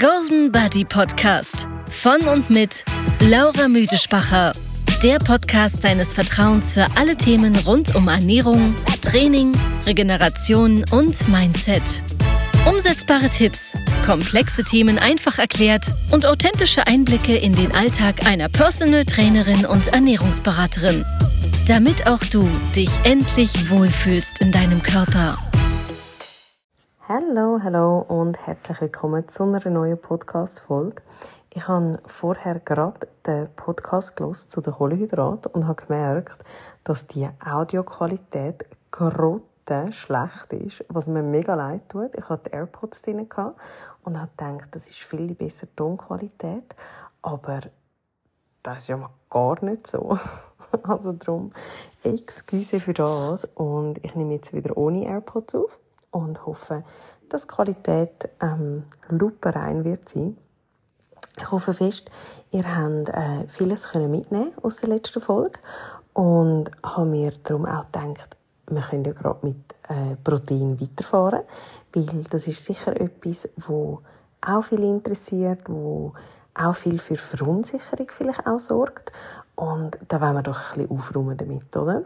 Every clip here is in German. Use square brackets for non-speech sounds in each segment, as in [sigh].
Golden Buddy Podcast von und mit Laura Müdespacher. Der Podcast deines Vertrauens für alle Themen rund um Ernährung, Training, Regeneration und Mindset. Umsetzbare Tipps, komplexe Themen einfach erklärt und authentische Einblicke in den Alltag einer Personal Trainerin und Ernährungsberaterin. Damit auch du dich endlich wohlfühlst in deinem Körper. Hallo, hallo und herzlich willkommen zu einer neuen Podcast-Folge. Ich habe vorher gerade den Podcast zu den Kohlenhydraten und habe gemerkt, dass die Audioqualität grotte schlecht ist, was mir mega leid tut. Ich hatte die AirPods drin und habe gedacht, das ist viel besser Tonqualität, aber das ist ja gar nicht so. [laughs] Also darum, excuse für das und ich nehme jetzt wieder ohne AirPods auf und hoffe, dass die Qualität ähm, luperein wird sein. Ich hoffe fest, ihr habt äh, vieles können mitnehmen aus der letzten Folge und habe mir darum auch gedacht, wir können ja gerade mit äh, Protein weiterfahren, weil das ist sicher etwas, wo auch viel interessiert, wo auch viel für Verunsicherung vielleicht auch sorgt und da wollen wir doch ein bisschen aufräumen damit, oder?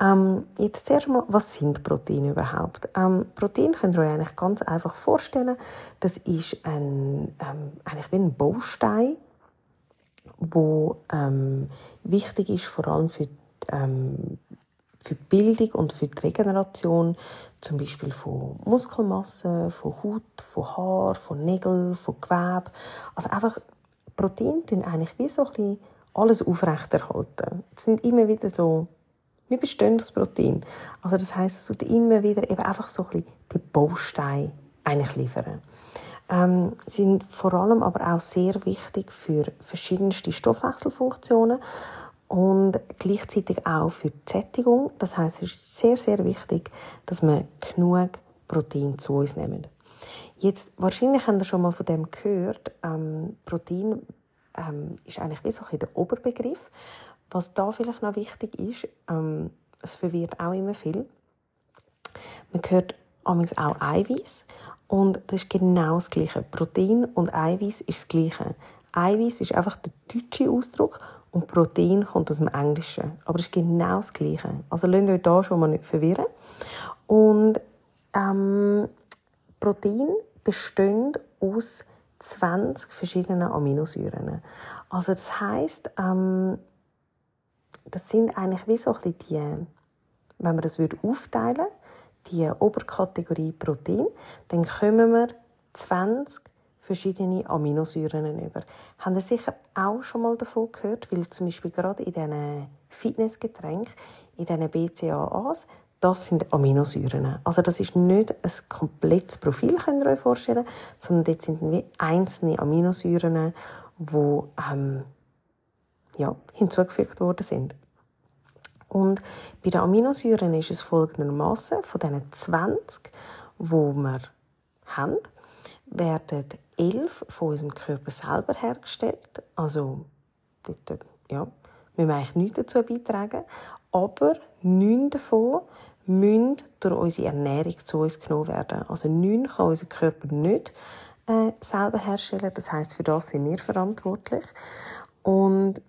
Ähm, jetzt zuerst mal, was sind Proteine überhaupt? Ähm, Protein könnt ihr euch eigentlich ganz einfach vorstellen. Das ist ein, ähm, eigentlich wie ein Baustein, wo ähm, wichtig ist, vor allem für, ähm, für die Bildung und für die Regeneration, zum Beispiel von Muskelmasse, von Haut, von Haar, von Nägeln, von Gewebe. Also einfach Proteine tun eigentlich wie so ein bisschen alles aufrechterhalten. Es sind immer wieder so wir bestehen aus Protein. Also das heißt, es wird immer wieder eben einfach so ein bisschen die Bausteine liefern. Ähm, sind vor allem aber auch sehr wichtig für verschiedenste Stoffwechselfunktionen und gleichzeitig auch für die Sättigung. Das heißt, es ist sehr, sehr wichtig, dass wir genug Protein zu uns nehmen. Jetzt, wahrscheinlich haben ihr schon mal von dem gehört, ähm, Protein ähm, ist eigentlich wie so ein der Oberbegriff. Was da vielleicht noch wichtig ist, ähm, es verwirrt auch immer viel. Man hört amigs auch Eiweiß und das ist genau das Gleiche. Protein und Eiweiß ist das Gleiche. Eiweiß ist einfach der deutsche Ausdruck und Protein kommt aus dem Englischen. Aber es ist genau das Gleiche. Also lasst euch da schon mal nicht verwirren. Und ähm, Protein besteht aus 20 verschiedenen Aminosäuren. Also das heißt, ähm, das sind eigentlich wie so ein die, wenn man das würde aufteilen die Oberkategorie Protein, dann kommen wir 20 verschiedene Aminosäuren über. Haben Sie sicher auch schon mal davon gehört, weil zum Beispiel gerade in diesen Fitnessgetränken, in diesen BCAAs, das sind Aminosäuren. Also das ist nicht ein komplettes Profil, könnt ihr euch vorstellen, sondern dort sind wie einzelne Aminosäuren, die ähm, ja, hinzugefügt worden sind. Und bei den Aminosäuren ist es folgendermaßen: von diesen 20, die wir haben, werden 11 von unserem Körper selber hergestellt. Also, dort, ja, wir müssen eigentlich nichts dazu beitragen. Aber 9 davon müssen durch unsere Ernährung zu uns genommen werden. Also 9 kann unser Körper nicht äh, selber herstellen. Das heißt, für das sind wir verantwortlich. Und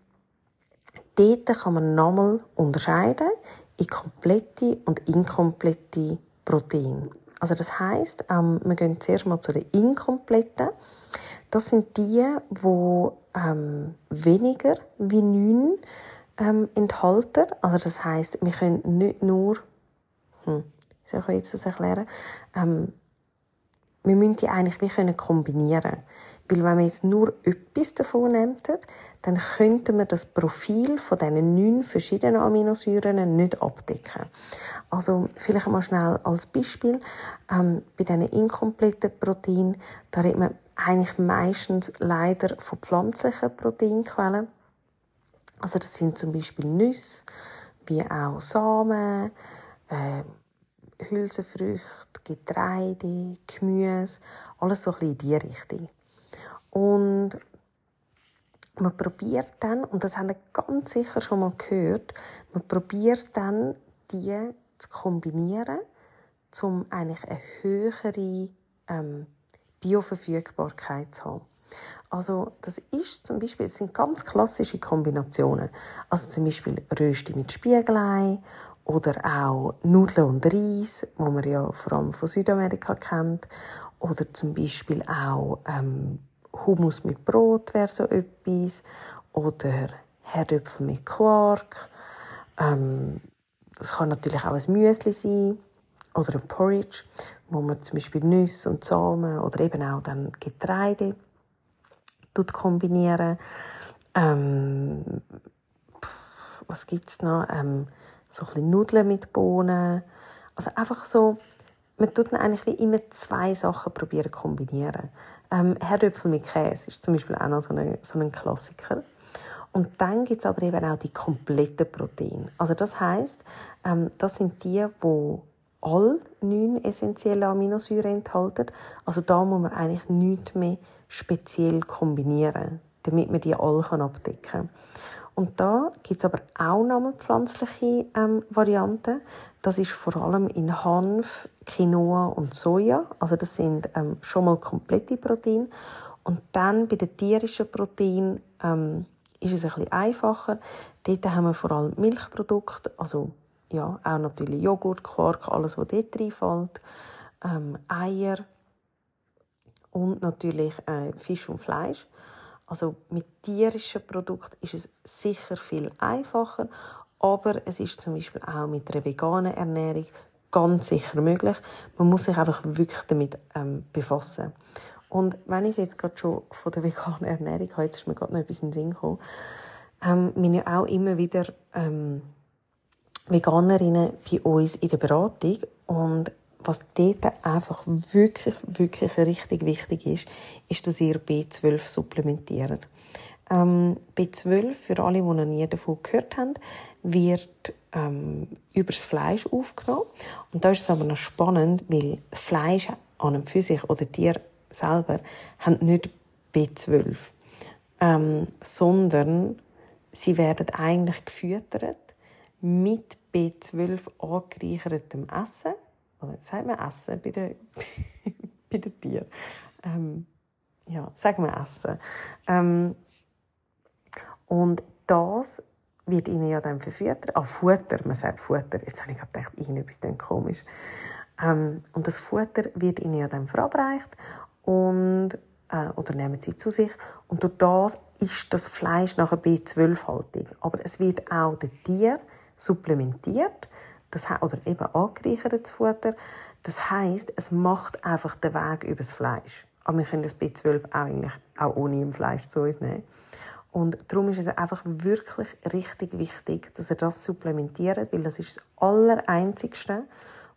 dort kann man nochmal unterscheiden in komplette und inkomplette Proteine. Also das heißt, ähm, wir gehen zuerst mal zu den inkompletten. Das sind die, die ähm, weniger wie 9 ähm, enthalten. Also das heißt, wir können nicht nur, hm, soll ich jetzt das erklären, ähm, wir müssen die eigentlich wie können kombinieren. Weil wenn wir jetzt nur etwas davon nehmen, dann könnten wir das Profil von diesen neun verschiedenen Aminosäuren nicht abdecken. Also vielleicht mal schnell als Beispiel, ähm, bei diesen inkompletten Proteinen, da redet man eigentlich meistens leider von pflanzlichen Proteinquellen. Also das sind zum Beispiel Nüsse, wie auch Samen, äh, Hülsenfrüchte, Getreide, Gemüse, alles so ein bisschen in diese Richtung. Und man probiert dann, und das haben wir ganz sicher schon mal gehört, man probiert dann, die zu kombinieren, um eigentlich eine höhere ähm, Bioverfügbarkeit zu haben. Also das ist zum Beispiel, das sind ganz klassische Kombinationen. Also zum Beispiel Rösti mit Spiegelei oder auch Nudeln und Reis, wo man ja vor allem von Südamerika kennt. Oder zum Beispiel auch ähm, Hummus mit Brot wäre so etwas. Oder Herdöpfel mit Quark. Ähm, das kann natürlich auch ein Müsli sein oder ein Porridge, wo man zum Beispiel Nüsse und Samen oder eben auch dann Getreide kombinieren. Ähm, was gibt's noch? Ähm, so ein bisschen Nudeln mit Bohnen. Also einfach so, man tut dann eigentlich wie immer zwei Sachen probieren kombinieren. Ähm, Herdöpfel mit Käse ist zum Beispiel auch noch so, eine, so ein Klassiker. Und dann gibt es aber eben auch die kompletten Proteine. Also das heißt, ähm, das sind die, die all neun essentielle Aminosäuren enthalten. Also da muss man eigentlich nichts mehr speziell kombinieren, damit man die alle abdecken kann. Und da gibt es aber auch noch pflanzliche ähm, Varianten. Das ist vor allem in Hanf, Quinoa und Soja. Also das sind ähm, schon mal komplette Proteine. Und dann bei den tierischen Proteinen ähm, ist es ein bisschen einfacher. Dort haben wir vor allem Milchprodukte, also ja, auch natürlich Joghurt, Quark, alles, was dort reinfällt. Ähm, Eier und natürlich äh, Fisch und Fleisch. Also mit tierischen Produkten ist es sicher viel einfacher, aber es ist zum Beispiel auch mit einer veganen Ernährung ganz sicher möglich. Man muss sich einfach wirklich damit ähm, befassen. Und wenn ich jetzt gerade schon von der [laughs] veganen Ernährung habe, jetzt ist mir gerade noch etwas in den Sinn gekommen, ähm, wir ja auch immer wieder ähm, Veganerinnen bei uns in der Beratung und was dort einfach wirklich, wirklich richtig wichtig ist, ist, dass ihr B12 supplementiert. Ähm, B12, für alle, die noch nie davon gehört haben, wird ähm, über Fleisch aufgenommen. Und da ist es aber noch spannend, weil Fleisch an für sich oder Tier selber haben nicht B12, ähm, sondern sie werden eigentlich gefüttert mit B12 angereichertem Essen oder sagt man Essen bei den, bei? Ähm, ja, sagen wir Essen. Ähm, und das wird ihnen ja dann verfüttert. Ah, Futter, man sagt Futter. Jetzt habe ich gedacht, irgendetwas klingt komisch. Ähm, und das Futter wird ihnen ja dann verabreicht und äh, oder nehmen sie zu sich und durch das ist das Fleisch nachher B12-haltig. Aber es wird auch den Tier supplementiert das, oder eben angereichertes Futter. Das heißt, es macht einfach den Weg übers Fleisch. Aber wir können das B12 auch, eigentlich auch ohne im Fleisch zu uns nehmen. Und darum ist es einfach wirklich richtig wichtig, dass er das supplementiert, weil das ist das Allereinzigste,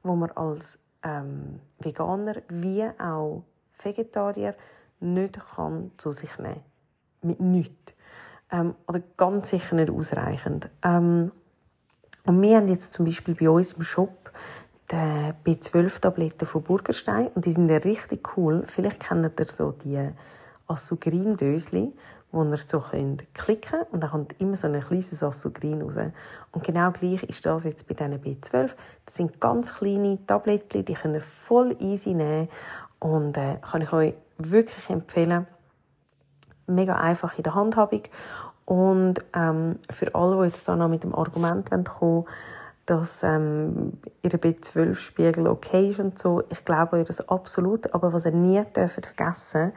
wo man als ähm, Veganer wie auch Vegetarier nicht kann zu sich nehmen Mit nichts. Ähm, oder ganz sicher nicht ausreichend. Ähm, und wir haben jetzt zum Beispiel bei uns im Shop die B12-Tabletten von Burgerstein und die sind ja richtig cool. Vielleicht kennt ihr so die Assugrin-Dösli, wo ihr so könnt klicken und dann kommt immer so ein kleines Assugrin raus. Und genau gleich ist das jetzt bei diesen B12. Das sind ganz kleine Tabletten, die können voll easy nehmen und äh, kann ich euch wirklich empfehlen. Mega einfach in der Handhabung und ähm, für alle, die jetzt da noch mit dem Argument kommen dass ähm, ihre B12-Spiegel okay ist und so, ich glaube euch das absolut. Aber was ihr nie dürft vergessen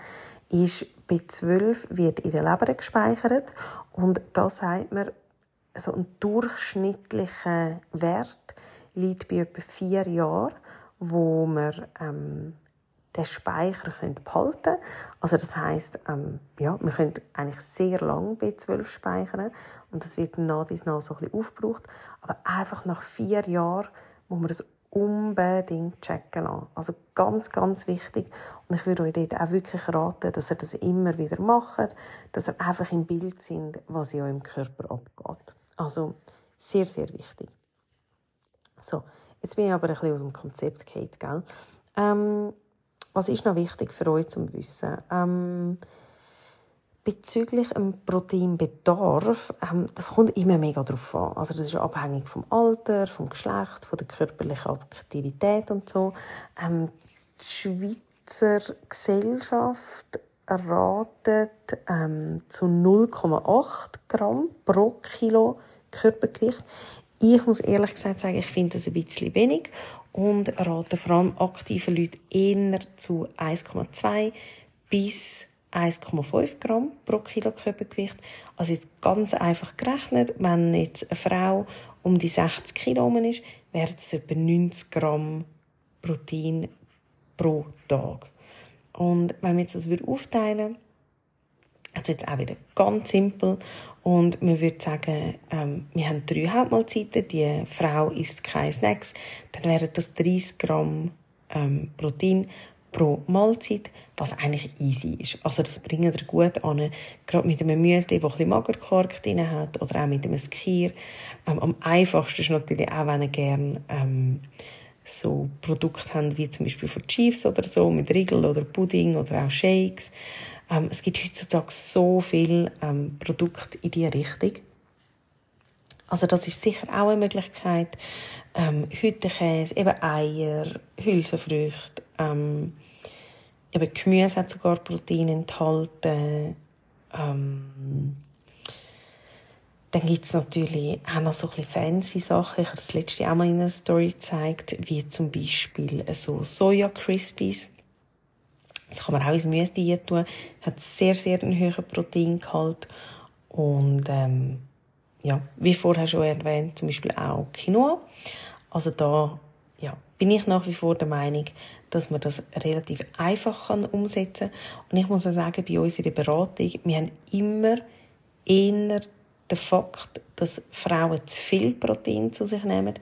ist, B12 wird in der Leber gespeichert und da sagt man, so ein durchschnittlicher Wert liegt bei etwa vier Jahren, wo man ähm, den Speicher behalten können. Also das heißt, ähm, ja, wir können eigentlich sehr lange B12 speichern und das wird nach dies nach so ein bisschen aufgebraucht. Aber einfach nach vier Jahren muss man es unbedingt checken lassen. Also ganz, ganz wichtig. Und ich würde euch dort auch wirklich raten, dass ihr das immer wieder macht, dass ihr einfach im Bild sind, was in eurem Körper abgeht. Also sehr, sehr wichtig. So, jetzt bin ich aber ein bisschen aus dem Konzept Kate, gell? Ähm, was ist noch wichtig für euch zu wissen? Ähm, bezüglich dem Proteinbedarf, ähm, das kommt immer mega darauf an. Also das ist abhängig vom Alter, vom Geschlecht, von der körperlichen Aktivität und so. Ähm, die Schweiz Schweizer Gesellschaft ratet ähm, zu 0,8 Gramm pro Kilo Körpergewicht. Ich muss ehrlich gesagt sagen, ich finde das ein bisschen wenig und rate vor allem aktiven Leuten eher zu 1,2 bis 1,5 Gramm pro Kilo Körpergewicht. Also jetzt ganz einfach gerechnet, wenn jetzt eine Frau um die 60 Kilo ist, wären es etwa 90 Gramm Protein pro Tag. Und wenn wir jetzt das aufteilen also jetzt auch wieder ganz simpel und man würde sagen, ähm, wir haben drei Hauptmahlzeiten, die Frau isst keine Snacks, dann wären das 30 Gramm ähm, Protein pro Mahlzeit, was eigentlich easy ist. Also das bringt ihr gut an, gerade mit einem Müsli, das ein bisschen Magerkork drin hat, oder auch mit einem Skier. Ähm, am einfachsten ist natürlich auch, wenn ihr gerne ähm, so Produkte habt, wie zum Beispiel von Chiefs oder so, mit Riegel oder Pudding oder auch Shakes. Ähm, es gibt heutzutage so viele ähm, Produkte in diese Richtung. Also das ist sicher auch eine Möglichkeit. Ähm, Hüttenkäse, eben Eier, Hülsenfrüchte, ähm, eben Gemüse hat sogar Protein enthalten. Ähm, dann gibt es natürlich auch noch so ein bisschen fancy Sachen. Ich habe das letzte auch mal in einer Story gezeigt, wie zum Beispiel so Soja Crispies. Das kann man auch ins Müsli tun. Hat sehr, sehr einen hohen Proteingehalt. Und, ähm, ja, wie vorher schon erwähnt, zum Beispiel auch Quinoa. Also da, ja, bin ich nach wie vor der Meinung, dass man das relativ einfach kann umsetzen kann. Und ich muss auch sagen, bei uns in der Beratung, wir haben immer eher den Fakt, dass Frauen zu viel Protein zu sich nehmen,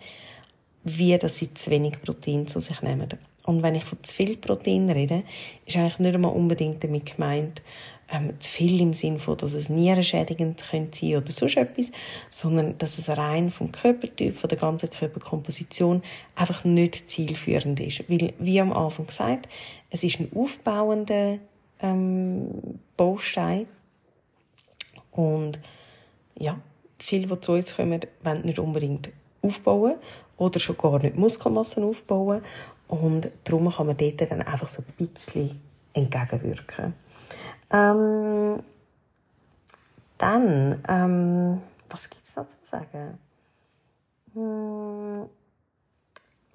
wie dass sie zu wenig Protein zu sich nehmen. Und wenn ich von zu viel Protein rede, ist eigentlich nicht einmal unbedingt damit gemeint, ähm, zu viel im Sinn von, dass es nierenschädigend könnte sein oder sonst etwas, sondern dass es rein vom Körpertyp, von der ganzen Körperkomposition einfach nicht zielführend ist. Weil, wie am Anfang gesagt, es ist ein aufbauender ähm, Baustein und ja, viele, die zu uns kommen, wollen nicht unbedingt aufbauen oder schon gar nicht Muskelmassen aufbauen und darum kann man dort dann einfach so ein bisschen entgegenwirken. Ähm, dann, ähm, was gibt es noch zu sagen? Hm,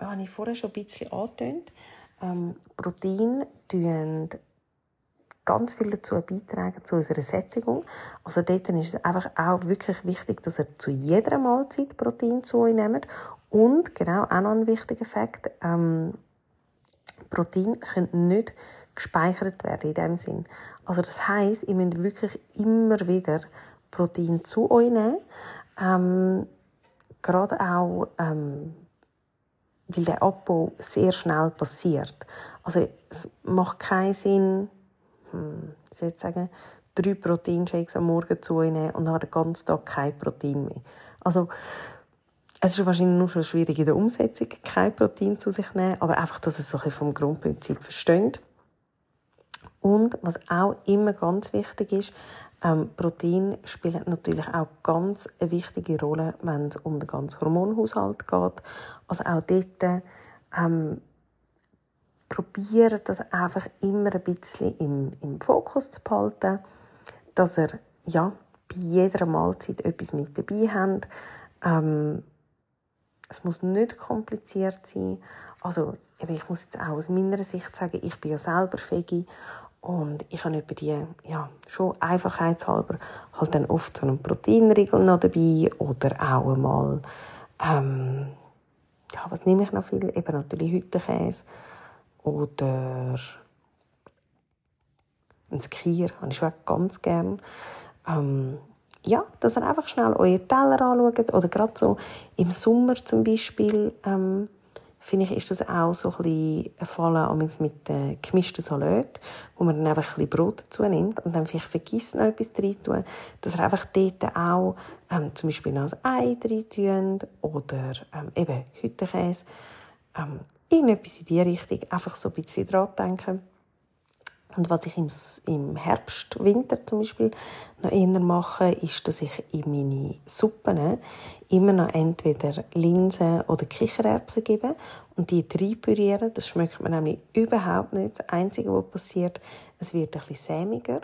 habe ich vorher schon ein bisschen angetönt. Ähm, Protein tun ganz viel dazu beitragen, zu unserer Sättigung. Also dort ist es einfach auch wirklich wichtig, dass ihr zu jeder Mahlzeit Protein zu euch nehmt. Und genau, auch noch ein wichtiger Fakt, ähm, Protein können nicht gespeichert werden in dem Sinn. Also das heißt, ihr müsst wirklich immer wieder Protein zu euch nehmen. Ähm, gerade auch, ähm, weil der Abbau sehr schnell passiert. Also es macht keinen Sinn, hm, ich sagen, drei Proteinshakes am Morgen zu euch nehmen und dann den ganzen Tag kein Protein mehr. Also es ist wahrscheinlich nur schon schwierig in der Umsetzung, kein Protein zu sich nehmen, aber einfach, dass es so ein vom Grundprinzip versteht. Und was auch immer ganz wichtig ist, ähm, Protein spielen natürlich auch ganz eine wichtige Rolle, wenn es um den ganzen Hormonhaushalt geht. Also auch dort ähm, probieren, das einfach immer ein bisschen im, im Fokus zu behalten, dass er ja, bei jeder Mahlzeit etwas mit dabei hat. Ähm, es muss nicht kompliziert sein. Also, ich muss jetzt auch aus meiner Sicht sagen, ich bin ja selber Veggie und ich habe über die, ja, schon einfachheitshalber halt dann oft so einen Proteinriegel noch dabei oder auch einmal, ähm, ja, was nehme ich noch viel? Eben natürlich Hüttenkäse oder ein Skier, habe ich schon ganz gern. Ähm, ja, dass ihr einfach schnell eure Teller anschaut oder gerade so im Sommer zum Beispiel, ähm, finde ich, ist das auch so ein bisschen ein Fall mit äh, gemischten Salat, wo man dann einfach ein bisschen Brot dazu nimmt und dann vielleicht vergisst noch etwas rein tun, dass ihr einfach dort auch ähm, zum Beispiel noch ein Ei rein tun oder ähm, eben Hüttenkäse, ähm, irgendetwas in die Richtung, einfach so ein bisschen dran denken. Und was ich im, im Herbst, Winter zum Beispiel noch eher mache, ist, dass ich in meine Suppen immer noch entweder Linsen oder Kichererbsen gebe und die reinpürieren. Das schmeckt man nämlich überhaupt nicht. Das Einzige, was passiert, es wird ein bisschen sämiger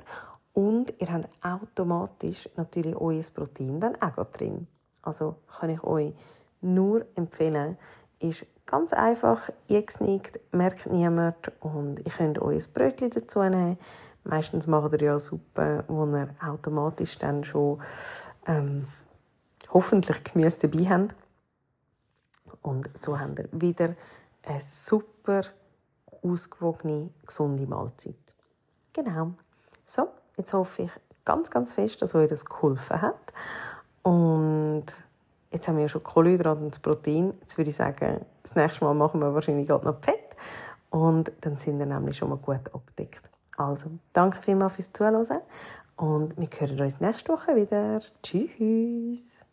und ihr habt automatisch natürlich euer Protein dann auch drin. Also kann ich euch nur empfehlen, ist ganz einfach eingesnickt, merkt niemand und ihr könnt euer Brötchen dazu nehmen. Meistens macht ihr ja Suppe, wo ihr automatisch dann schon ähm, hoffentlich Gemüse dabei habt. Und so habt ihr wieder eine super ausgewogene, gesunde Mahlzeit. Genau. So, jetzt hoffe ich ganz, ganz fest, dass euch das geholfen hat. Und Jetzt haben wir ja schon Kohlenhydrate und das Protein. Jetzt würde ich sagen, das nächste Mal machen wir wahrscheinlich gerade noch Fett. Und dann sind wir nämlich schon mal gut abgedeckt. Also, danke vielmals fürs Zuhören und wir hören uns nächste Woche wieder. Tschüss!